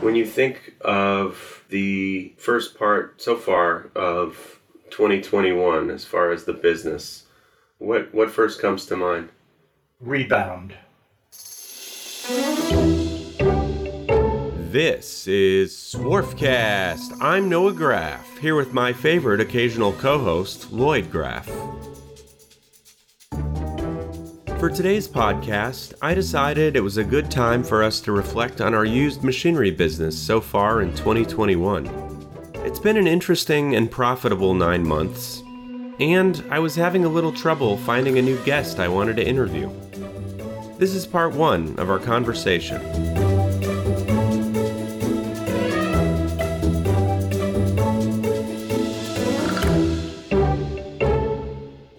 When you think of the first part so far of 2021 as far as the business, what what first comes to mind? Rebound. This is Swarfcast. I'm Noah Graff, here with my favorite occasional co host, Lloyd Graff. For today's podcast, I decided it was a good time for us to reflect on our used machinery business so far in 2021. It's been an interesting and profitable nine months, and I was having a little trouble finding a new guest I wanted to interview. This is part one of our conversation.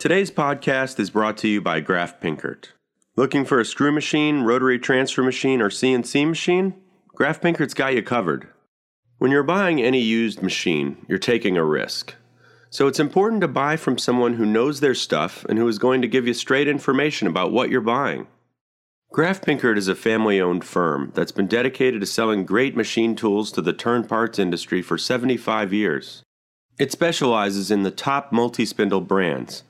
Today's podcast is brought to you by Graff Pinkert. Looking for a screw machine, rotary transfer machine, or CNC machine? Graff Pinkert's got you covered. When you're buying any used machine, you're taking a risk. So it's important to buy from someone who knows their stuff and who is going to give you straight information about what you're buying. Graff Pinkert is a family owned firm that's been dedicated to selling great machine tools to the turn parts industry for 75 years. It specializes in the top multi spindle brands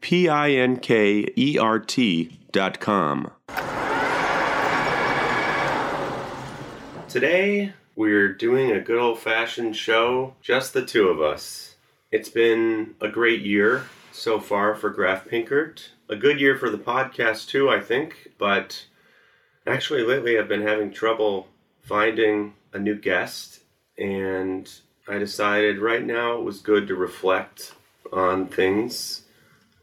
P I N K E R T dot com. Today, we're doing a good old fashioned show, just the two of us. It's been a great year so far for Graff Pinkert. A good year for the podcast, too, I think, but actually, lately I've been having trouble finding a new guest, and I decided right now it was good to reflect on things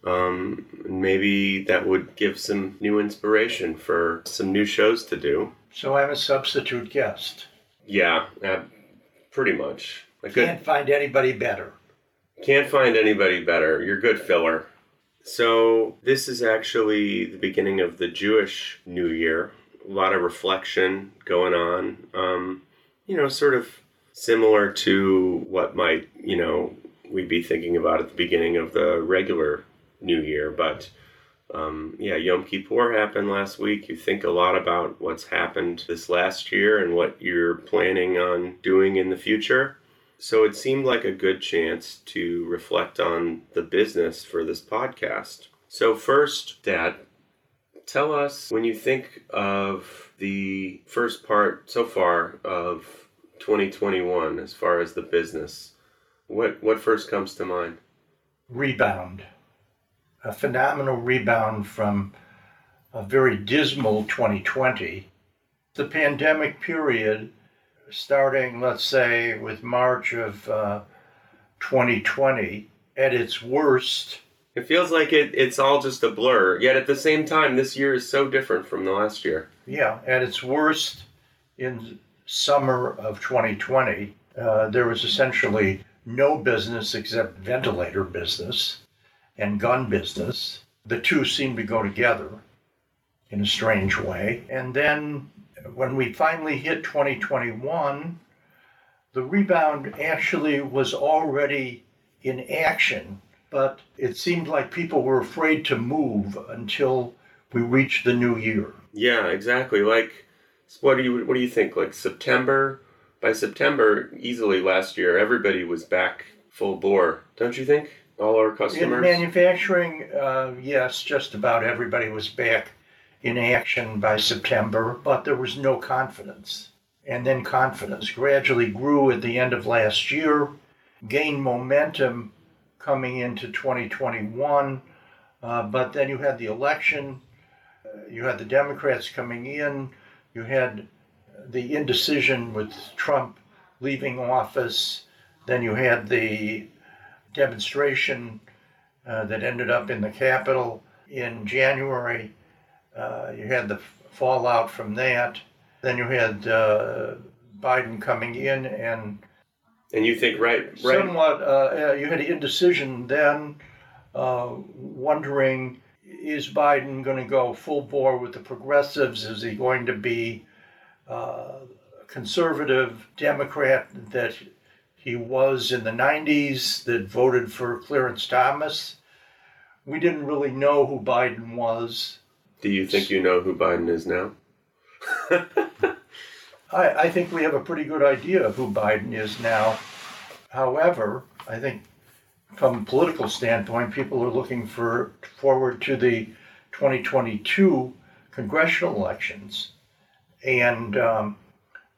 um, maybe that would give some new inspiration for some new shows to do. So I'm a substitute guest. Yeah, uh, pretty much. I Can't find anybody better. Can't find anybody better. You're good filler. So this is actually the beginning of the Jewish New Year. A lot of reflection going on. Um, you know, sort of similar to what might you know we'd be thinking about at the beginning of the regular New Year. But um, yeah, Yom Kippur happened last week. You think a lot about what's happened this last year and what you're planning on doing in the future. So it seemed like a good chance to reflect on the business for this podcast. So, first, Dad, tell us when you think of the first part so far of 2021 as far as the business, what, what first comes to mind? Rebound a phenomenal rebound from a very dismal 2020. The pandemic period, starting, let's say, with March of uh, 2020, at its worst. It feels like it, it's all just a blur, yet at the same time, this year is so different from the last year. Yeah, at its worst in summer of 2020, uh, there was essentially no business except ventilator business and gun business. The two seem to go together in a strange way. And then when we finally hit 2021, the rebound actually was already in action, but it seemed like people were afraid to move until we reached the new year. Yeah, exactly. Like, what do you what do you think? Like September? By September, easily last year, everybody was back full bore, don't you think? All our customers? In manufacturing, uh, yes, just about everybody was back in action by September, but there was no confidence. And then confidence gradually grew at the end of last year, gained momentum coming into 2021. Uh, but then you had the election, uh, you had the Democrats coming in, you had the indecision with Trump leaving office, then you had the demonstration uh, that ended up in the Capitol in January. Uh, you had the fallout from that. Then you had uh, Biden coming in and And you think right, right? somewhat, uh, uh, you had indecision then, uh, wondering is Biden going to go full bore with the progressives? Is he going to be uh, a conservative Democrat that he was in the 90s that voted for Clarence Thomas? We didn't really know who Biden was. Do you think you know who Biden is now? I, I think we have a pretty good idea of who Biden is now. However, I think from a political standpoint, people are looking for forward to the 2022 congressional elections, and um,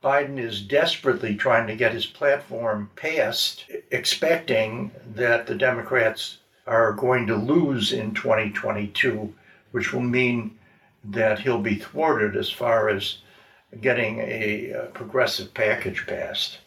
Biden is desperately trying to get his platform passed, expecting that the Democrats are going to lose in 2022, which will mean that he'll be thwarted as far as getting a, uh progressive package passed.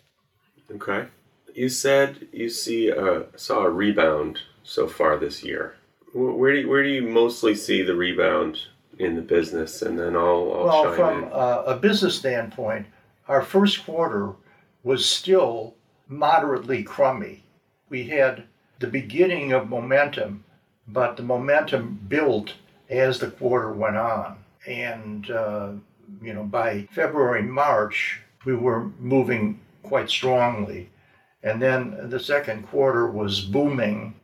Okay. You said you see uh, saw a rebound so far this year. Where do you, where do you mostly see the rebound in the business? And then I'll, I'll Well, from uh, a business standpoint, our first quarter was still moderately crummy. We had the beginning of momentum, but the momentum built as the quarter went on. And, uh, you know, by February, March, we were moving quite strongly. And then the second quarter was booming.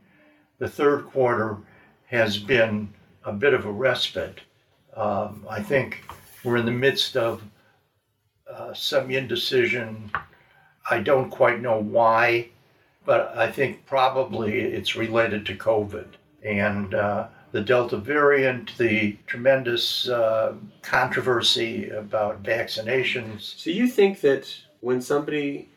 The third quarter has been a bit of a respite. Um, I think we're in the midst of uh, some indecision. I don't quite know why, but I think probably it's related to COVID and uh, the Delta variant, the tremendous uh, controversy about vaccinations. So you think that when somebody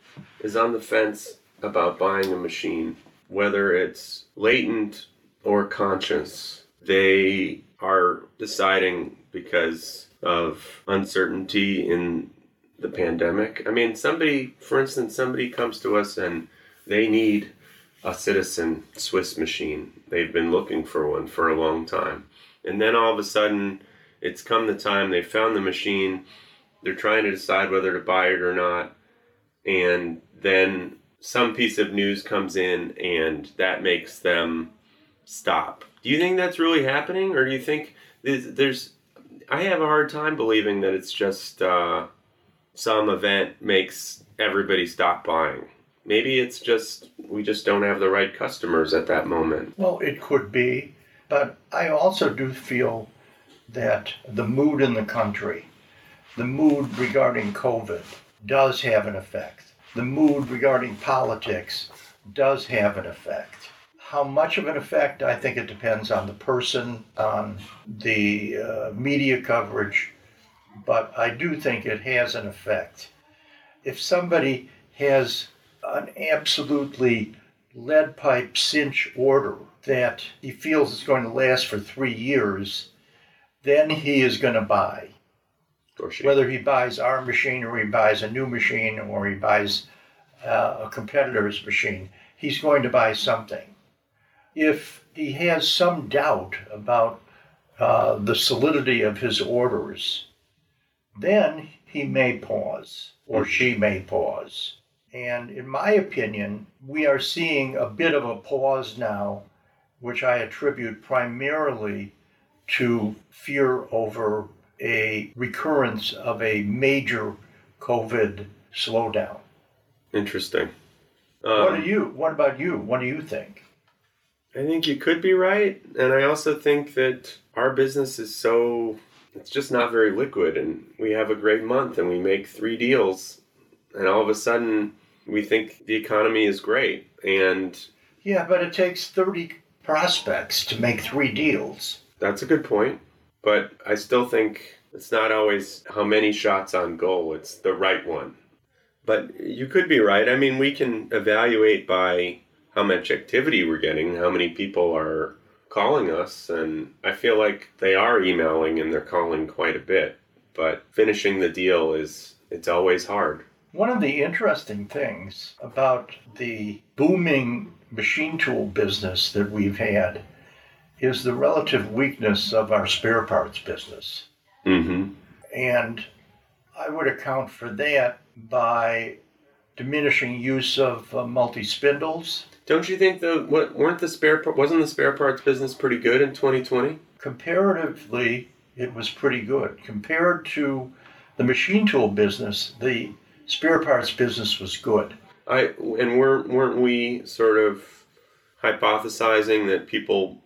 is on the fence about buying a machine, whether it's latent or conscious, they are deciding because of uncertainty in the pandemic. I mean, somebody, for instance, somebody comes to us and they need a citizen Swiss machine. They've been looking for one for a long time. And then all of a sudden, it's come the time they found the machine. They're trying to decide whether to buy it or not. And then some piece of news comes in and that makes them stop. Do you think that's really happening? Or do you think there's, I have a hard time believing that it's just uh, some event makes everybody stop buying. Maybe it's just we just don't have the right customers at that moment. Well, it could be, but I also do feel that the mood in the country, the mood regarding COVID, does have an effect. The mood regarding politics does have an effect. How much of an effect, I think it depends on the person, on the uh, media coverage, but I do think it has an effect. If somebody has an absolutely lead pipe cinch order that he feels is going to last for three years, then he is going to buy. Whether he buys our machine or he buys a new machine or he buys uh, a competitor's machine, he's going to buy something. If he has some doubt about uh, the solidity of his orders, then he may pause or she may pause. And in my opinion, we are seeing a bit of a pause now, which I attribute primarily to fear over a recurrence of a major COVID slowdown. Interesting. what Um, do you? What about you? What do you think? I think you could be right, and I also think that our business is so it's just not very liquid and we have a great month and we make three deals and all of a sudden we think the economy is great and Yeah, but it takes thirty prospects to make three deals. that's a good point, but I still think it's not always how many shots on goal, it's the right one. But you could be right. I mean, we can evaluate by how much activity we're getting, how many people are calling us, and I feel like they are emailing and they're calling quite a bit. But finishing the deal is it's always hard. One of the interesting things about the booming machine tool business that we've had is the relative weakness of our spare parts business. Mm-hmm. And I would account for that by diminishing use of uh, multi spindles. Don't you think the what weren't the spare wasn't the spare parts business pretty good in 2020? Comparatively, it was pretty good compared to the machine tool business. The spare parts business was good. I and weren't weren't we sort of hypothesizing that people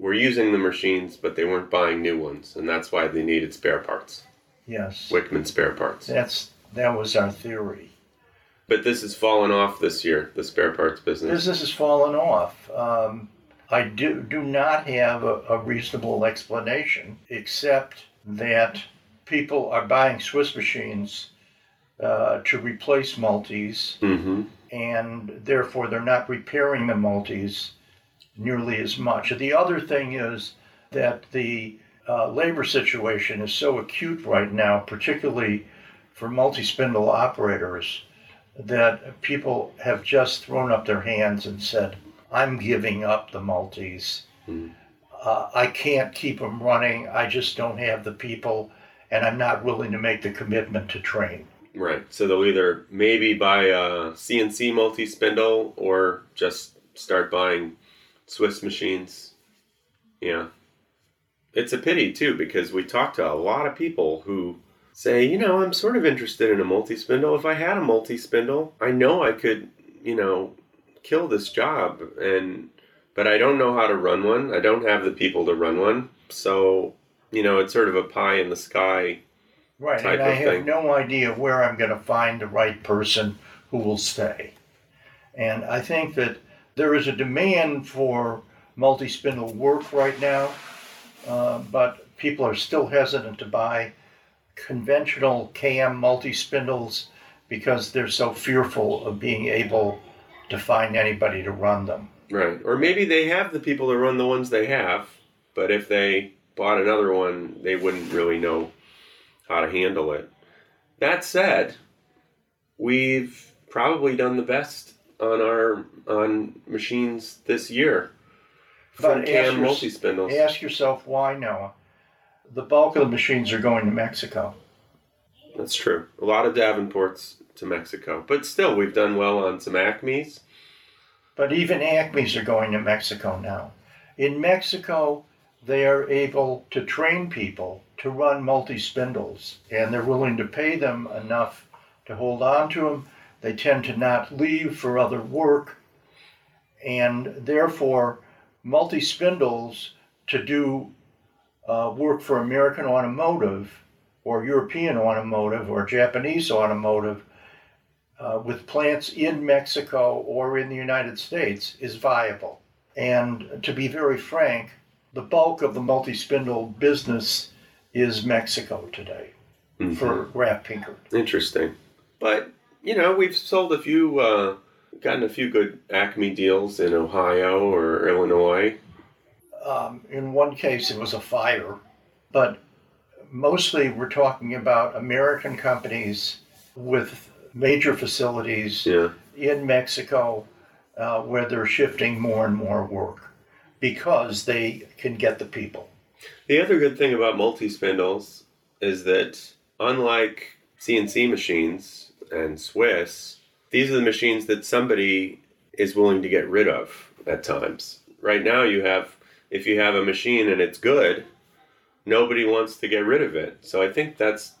were using the machines, but they weren't buying new ones, and that's why they needed spare parts. Yes, Wickman spare parts. that's that was our theory. But this has fallen off this year, the spare parts business. Business has fallen off. Um, I do do not have a, a reasonable explanation, except that people are buying Swiss machines uh, to replace multis, Mm-hmm. and therefore they're not repairing the multis nearly as much. The other thing is that the uh, labor situation is so acute right now, particularly for multi spindle operators, that people have just thrown up their hands and said, I'm giving up the multis. Mhm. Uh, I can't keep them running. I just don't have the people, and I'm not willing to make the commitment to train. Right. So they'll either maybe buy a CNC multi spindle or just start buying Swiss machines. Yeah. It's a pity too because we talk to a lot of people who say, you know, I'm sort of interested in a multi spindle. If I had a multi spindle, I know I could, you know, kill this job and but I don't know how to run one. I don't have the people to run one. So, you know, it's sort of a pie in the sky Right, type and I of have thing. no idea where I'm going to find the right person who will stay. And I think that there is a demand for multi spindle work right now, uh, but people are still hesitant to buy conventional cam multi spindles because they're so fearful of being able to find anybody to run them. Right. Or maybe they have the people to run the ones they have, but if they bought another one, they wouldn't really know how to handle it. That said, we've probably done the best on our on machines this year. But From ask your- multi spindles. Ask yourself why, Noah. The bulk of the machines are going to Mexico. That's true. A lot of Davenports to Mexico. But still we've done well on some Acme's. But even Acme's are going to Mexico now. In Mexico, they are able to train people to run multi spindles, and they're willing to pay them enough to hold on to them. They tend to not leave for other work, and therefore, multi spindles to do uh, work for American automotive or European automotive or Japanese automotive uh, with plants in Mexico or in the United States is viable. And to be very frank, the bulk of the multi spindle business is Mexico today Mhm. for Graff Pinkert. Interesting. But, you know, we've sold a few, uh, gotten a few good Acme deals in Ohio or Illinois. Um, in one case, it was a fire, but mostly we're talking about American companies with major facilities Yeah. in Mexico uh, where they're shifting more and more work because they can get the people. The other good thing about multi spindles is that, unlike CNC machines and Swiss, these are the machines that somebody is willing to get rid of at times. Right now, you have, if you have a machine and it's good, nobody wants to get rid of it. So I think that's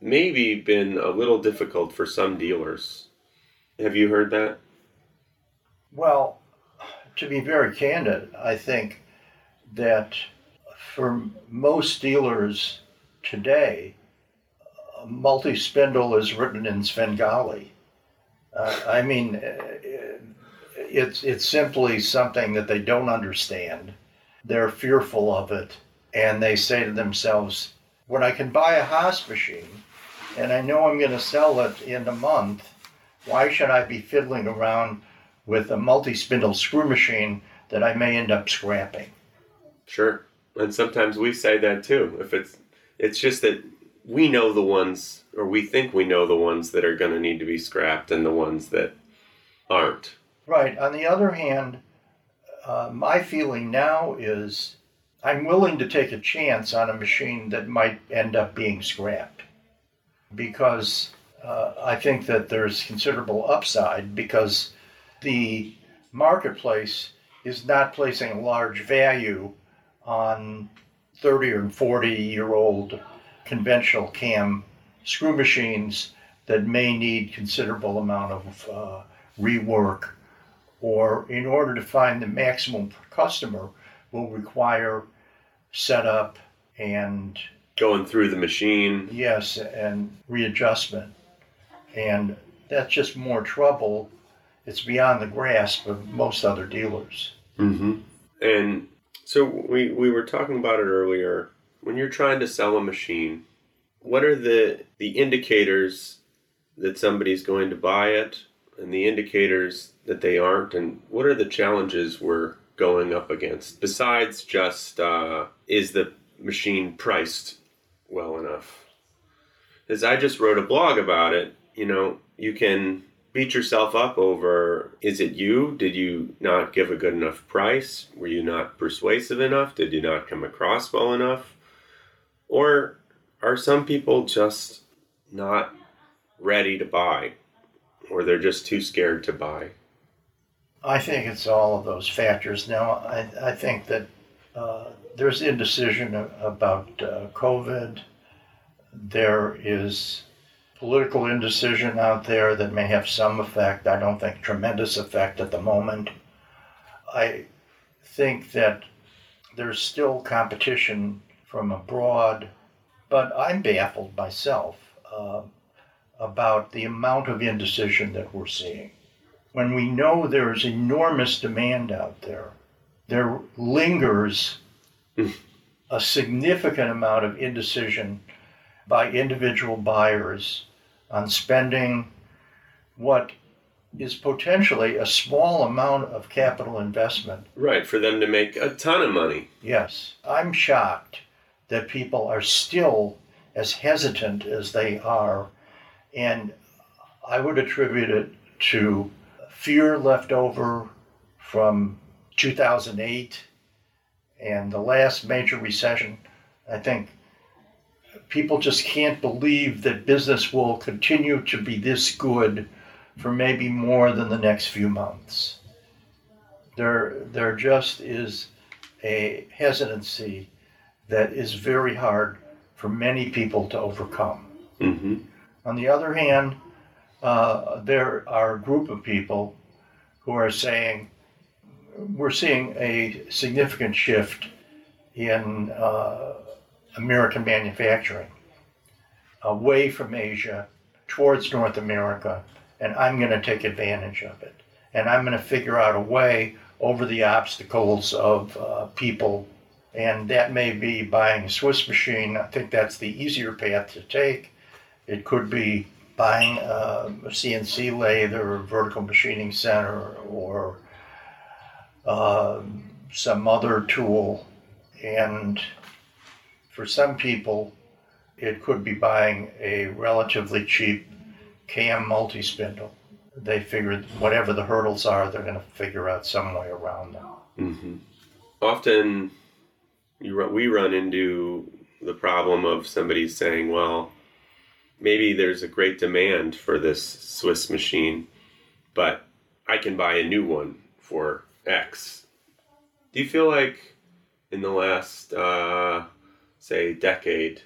maybe been a little difficult for some dealers. Have you heard that? Well, to be very candid, I think that for most dealers today, multi spindle is written in Svengali. Uh, I mean, it's, it's simply something that they don't understand. They're fearful of it, and they say to themselves, when I can buy a Haas machine and I know I'm going to sell it in a month, why should I be fiddling around with a multi spindle screw machine that I may end up scrapping? Sure. And sometimes we say that too. If it's it's just that we know the ones or we think we know the ones that are going to need to be scrapped and the ones that aren't. Right. On the other hand, uh, my feeling now is I'm willing to take a chance on a machine that might end up being scrapped. because uh, I think that there's considerable upside because the marketplace is not placing a large value on 30 or 40 year old conventional cam screw machines that may need considerable amount of uh, rework or in order to find the maximum customer will require setup and going through the machine. Yes and readjustment. And that's just more trouble. It's beyond the grasp of most other dealers. Mm-hmm. and so we, we were talking about it earlier. When you're trying to sell a machine what are the the indicators that somebody's going to buy it and the indicators that they aren't and what are the challenges we're going up against? Besides just uh, is the machine priced well enough? As i just wrote a blog about it. You know you can beat yourself up over is it you? Did you not give a good enough price? Were you not persuasive enough? Did you not come across well enough? Or are some people just not ready to buy or they're just too scared to buy? I think it's all of those factors. Now, I, I think that uh, there's indecision about uh, COVID. There is political indecision out there that may have some effect. I don't think tremendous effect at the moment. I think that there's still competition from abroad, but I'm baffled myself. Uh, about the amount of indecision that we're seeing. When we know there is enormous demand out there, there lingers hmm. a significant amount of indecision by individual buyers on spending what is potentially a small amount of capital investment. Right, for them to make a ton of money. Yes. I'm shocked that people are still as hesitant as they are and I would attribute it to fear left over from 2008 and the last major recession. I think people just can't believe that business will continue to be this good for maybe more than the next few months. There, there just is a hesitancy that is very hard for many people to overcome. Mm-hmm. On the other hand, uh, there are a group of people who are saying we're seeing a significant shift in uh, American manufacturing away from Asia towards North America, and I'm going to take advantage of it. And I'm going to figure out a way over the obstacles of uh, people, and that may be buying a Swiss machine. I think that's the easier path to take. It could be buying a CNC lathe or a vertical machining center or uh, some other tool. And for some people, it could be buying a relatively cheap cam multi spindle. They figure whatever the hurdles are, they're going to figure out some way around them. Mm-hmm. Often, we run into the problem of somebody saying, "Well, maybe there's a great demand for this Swiss machine, but I can buy a new one for X. Do you feel like in the last, uh, say, decade,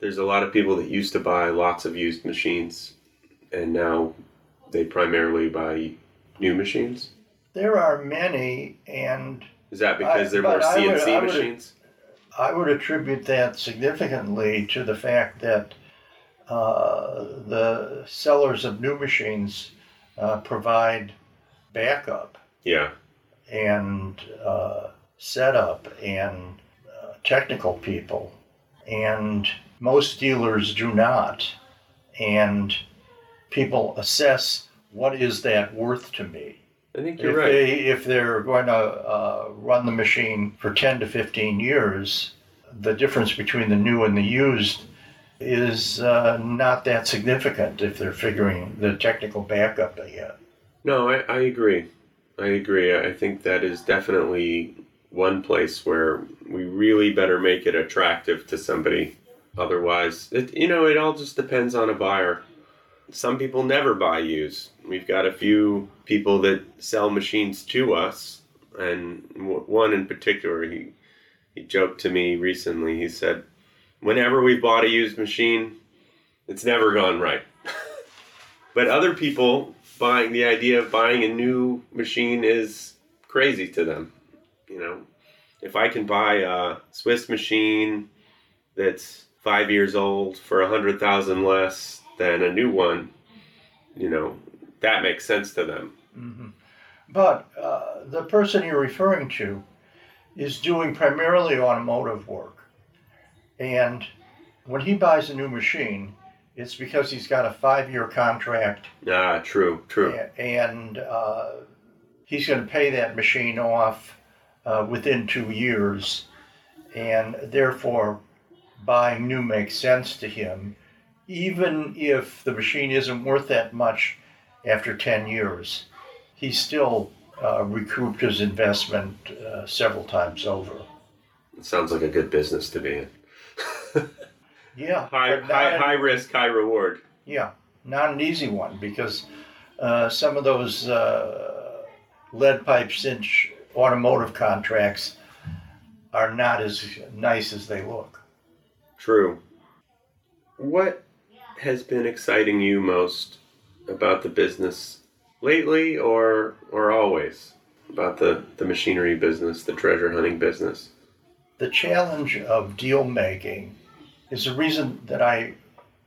there's a lot of people that used to buy lots of used machines and now they primarily buy new machines? There are many, and. Is that because I, they're more CNC I would, I would, machines? I would attribute that significantly to the fact that the sellers of new machines uh, provide backup. Yeah. And uh, setup and uh, technical people. And most dealers do not. And people assess what is that worth to me. I think you're if right. They, if they're going to uh, run the machine for 10 to 15 years, the difference between the new and the used is uh, not that significant if they're figuring the technical backup they get. No, I, I agree. I agree. I think that is definitely one place where we really better make it attractive to somebody otherwise, it, you know, it all just depends on a buyer. Some people never buy used. We've got a few people that sell machines to us, and one in particular, he he joked to me recently. He said, "Whenever we bought a used machine, it's never gone right." but other people buying the idea of buying a new machine is crazy to them. You know, if I can buy a Swiss machine that's five years old for a hundred thousand less than a new one, you know, that makes sense to them. Mm-hmm. But uh, the person you're referring to is doing primarily automotive work. And when he buys a new machine, it's because he's got a five year contract. Ah, true, true. And uh, he's going to pay that machine off uh, within two years. And therefore, buying new makes sense to him, even if the machine isn't worth that much after 10 years. He still uh, recouped his investment uh, several times over. It sounds like a good business to be in. yeah. High, high, an, high risk, high reward. Yeah. Not an easy one because uh, some of those uh, lead pipe cinch automotive contracts are not as nice as they look. True. What has been exciting you most about the business lately or or always about the, the machinery business, the treasure hunting business? The challenge of deal making is the reason that I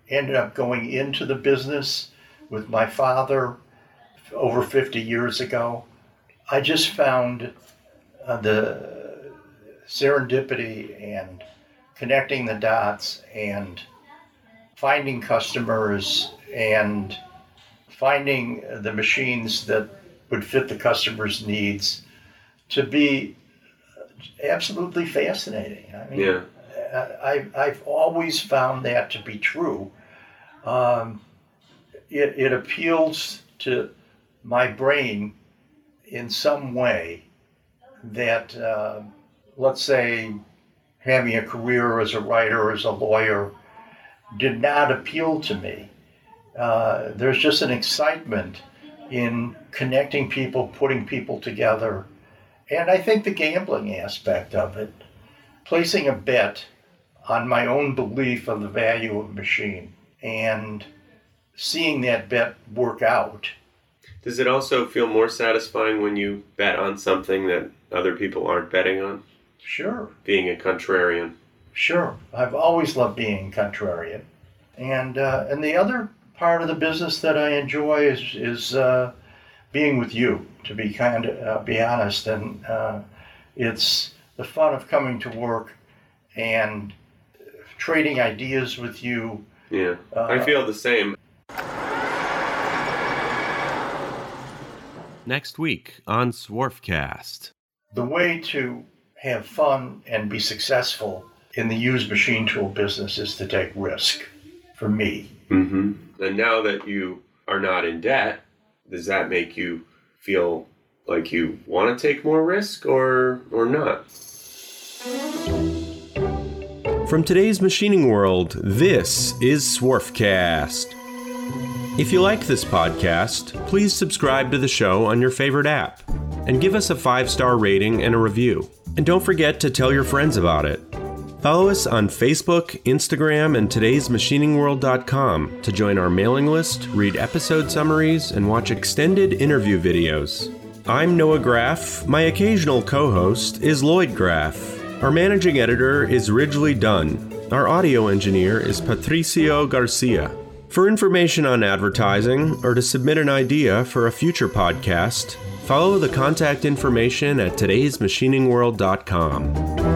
ended up going into the business with my father over 50 years ago. I just found uh, the serendipity and connecting the dots and finding customers and finding the machines that would fit the customer's needs to be absolutely fascinating. I mean, yeah. I, I've always found that to be true. Um, it, it appeals to my brain in some way that, uh, let's say, having a career as a writer, as a lawyer, did not appeal to me. Uh, there's just an excitement in connecting people, putting people together. And I think the gambling aspect of it, placing a bet on my own belief of the value of a machine and seeing that bet work out. Does it also feel more satisfying when you bet on something that other people aren't betting on? Sure. Being a contrarian. Sure. I've always loved being contrarian. And, uh, and the other part of the business that I enjoy is, is uh, being with you, to be kind uh, be honest. And uh, it's the fun of coming to work and trading ideas with you. Yeah, I uh, feel the same. Next week on Swarfcast. The way to have fun and be successful in the used machine tool business is to take risk for me. Mm-hmm. And now that you are not in debt, does that make you feel like you want to take more risk or or not? From today's machining world, this is Swarfcast. If you like this podcast, please subscribe to the show on your favorite app and give us a five star rating and a review. And don't forget to tell your friends about it. Follow us on Facebook, Instagram, and today'smachiningworld.com to join our mailing list, read episode summaries, and watch extended interview videos. I'm Noah Graff. My occasional co host is Lloyd Graff. Our managing editor is Ridgely Dunn. Our audio engineer is Patricio Garcia. For information on advertising or to submit an idea for a future podcast, follow the contact information at today'smachiningworld.com.